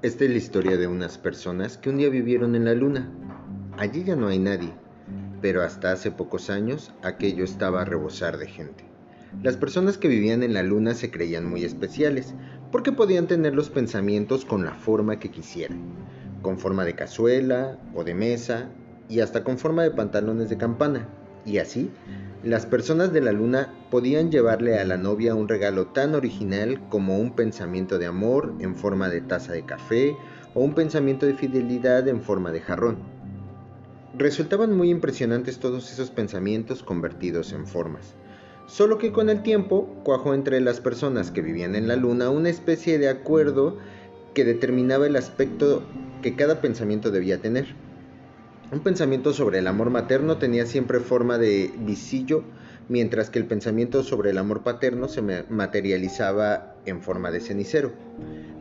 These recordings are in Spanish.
Esta es la historia de unas personas que un día vivieron en la luna. Allí ya no hay nadie, pero hasta hace pocos años aquello estaba a rebosar de gente. Las personas que vivían en la luna se creían muy especiales, porque podían tener los pensamientos con la forma que quisieran, con forma de cazuela o de mesa, y hasta con forma de pantalones de campana, y así las personas de la luna podían llevarle a la novia un regalo tan original como un pensamiento de amor en forma de taza de café o un pensamiento de fidelidad en forma de jarrón. Resultaban muy impresionantes todos esos pensamientos convertidos en formas. Solo que con el tiempo cuajó entre las personas que vivían en la luna una especie de acuerdo que determinaba el aspecto que cada pensamiento debía tener. Un pensamiento sobre el amor materno tenía siempre forma de visillo, mientras que el pensamiento sobre el amor paterno se materializaba en forma de cenicero.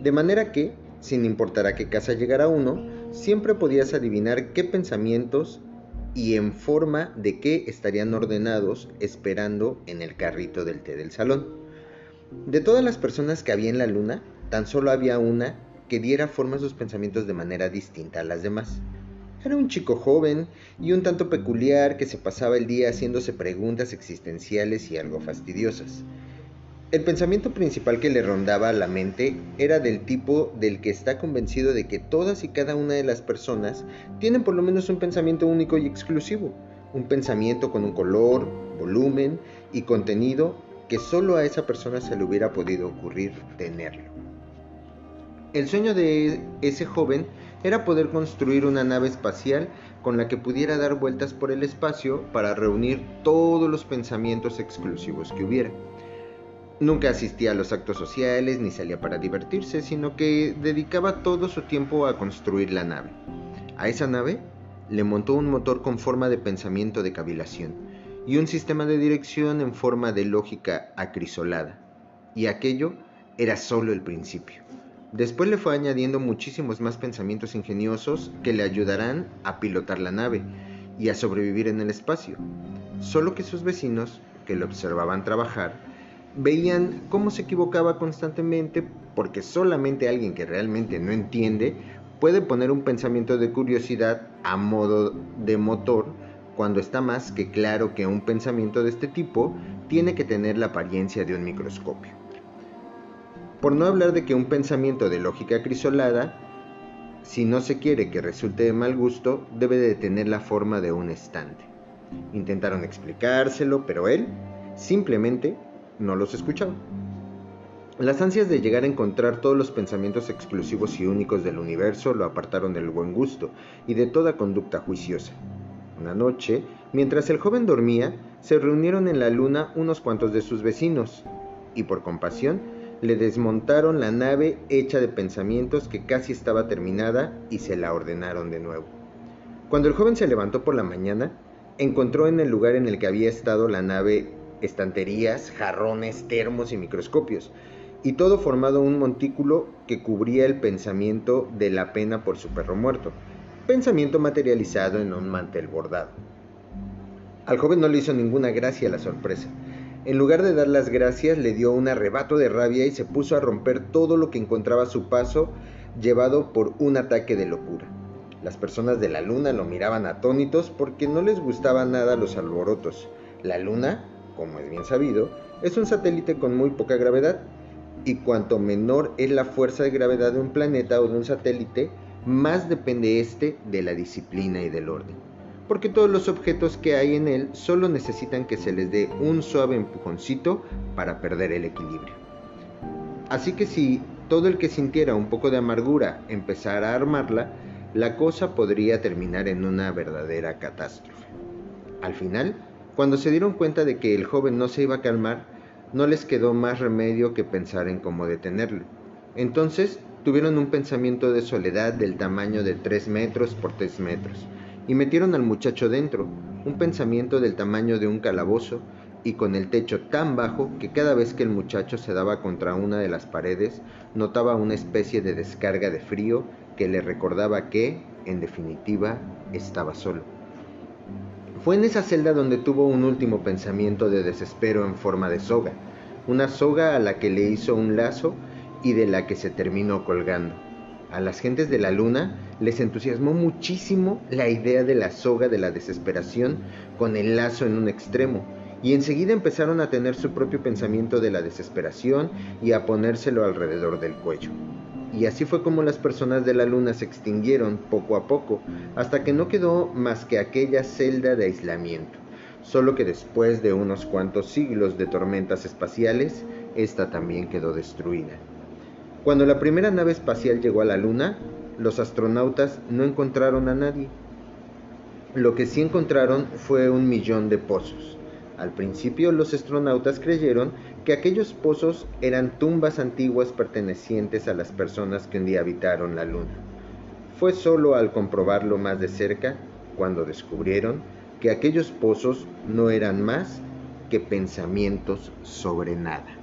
De manera que, sin importar a qué casa llegara uno, siempre podías adivinar qué pensamientos y en forma de qué estarían ordenados esperando en el carrito del té del salón. De todas las personas que había en la luna, tan solo había una que diera forma a sus pensamientos de manera distinta a las demás. Era un chico joven y un tanto peculiar que se pasaba el día haciéndose preguntas existenciales y algo fastidiosas. El pensamiento principal que le rondaba a la mente era del tipo del que está convencido de que todas y cada una de las personas tienen por lo menos un pensamiento único y exclusivo, un pensamiento con un color, volumen y contenido que solo a esa persona se le hubiera podido ocurrir tenerlo. El sueño de ese joven era poder construir una nave espacial con la que pudiera dar vueltas por el espacio para reunir todos los pensamientos exclusivos que hubiera. Nunca asistía a los actos sociales ni salía para divertirse, sino que dedicaba todo su tiempo a construir la nave. A esa nave le montó un motor con forma de pensamiento de cavilación y un sistema de dirección en forma de lógica acrisolada. Y aquello era solo el principio. Después le fue añadiendo muchísimos más pensamientos ingeniosos que le ayudarán a pilotar la nave y a sobrevivir en el espacio. Solo que sus vecinos, que le observaban trabajar, veían cómo se equivocaba constantemente porque solamente alguien que realmente no entiende puede poner un pensamiento de curiosidad a modo de motor cuando está más que claro que un pensamiento de este tipo tiene que tener la apariencia de un microscopio. Por no hablar de que un pensamiento de lógica crisolada, si no se quiere que resulte de mal gusto, debe de tener la forma de un estante. Intentaron explicárselo, pero él simplemente no los escuchaba. Las ansias de llegar a encontrar todos los pensamientos exclusivos y únicos del universo lo apartaron del buen gusto y de toda conducta juiciosa. Una noche, mientras el joven dormía, se reunieron en la luna unos cuantos de sus vecinos, y por compasión le desmontaron la nave hecha de pensamientos que casi estaba terminada y se la ordenaron de nuevo. Cuando el joven se levantó por la mañana, encontró en el lugar en el que había estado la nave estanterías, jarrones, termos y microscopios, y todo formado un montículo que cubría el pensamiento de la pena por su perro muerto, pensamiento materializado en un mantel bordado. Al joven no le hizo ninguna gracia la sorpresa, en lugar de dar las gracias, le dio un arrebato de rabia y se puso a romper todo lo que encontraba a su paso, llevado por un ataque de locura. Las personas de la luna lo miraban atónitos porque no les gustaban nada los alborotos. La luna, como es bien sabido, es un satélite con muy poca gravedad, y cuanto menor es la fuerza de gravedad de un planeta o de un satélite, más depende éste de la disciplina y del orden porque todos los objetos que hay en él solo necesitan que se les dé un suave empujoncito para perder el equilibrio. Así que si todo el que sintiera un poco de amargura empezara a armarla, la cosa podría terminar en una verdadera catástrofe. Al final, cuando se dieron cuenta de que el joven no se iba a calmar, no les quedó más remedio que pensar en cómo detenerlo. Entonces tuvieron un pensamiento de soledad del tamaño de 3 metros por 3 metros, y metieron al muchacho dentro, un pensamiento del tamaño de un calabozo y con el techo tan bajo que cada vez que el muchacho se daba contra una de las paredes notaba una especie de descarga de frío que le recordaba que, en definitiva, estaba solo. Fue en esa celda donde tuvo un último pensamiento de desespero en forma de soga, una soga a la que le hizo un lazo y de la que se terminó colgando. A las gentes de la luna les entusiasmó muchísimo la idea de la soga de la desesperación con el lazo en un extremo, y enseguida empezaron a tener su propio pensamiento de la desesperación y a ponérselo alrededor del cuello. Y así fue como las personas de la luna se extinguieron poco a poco, hasta que no quedó más que aquella celda de aislamiento. Solo que después de unos cuantos siglos de tormentas espaciales, esta también quedó destruida. Cuando la primera nave espacial llegó a la Luna, los astronautas no encontraron a nadie. Lo que sí encontraron fue un millón de pozos. Al principio los astronautas creyeron que aquellos pozos eran tumbas antiguas pertenecientes a las personas que un día habitaron la Luna. Fue solo al comprobarlo más de cerca cuando descubrieron que aquellos pozos no eran más que pensamientos sobre nada.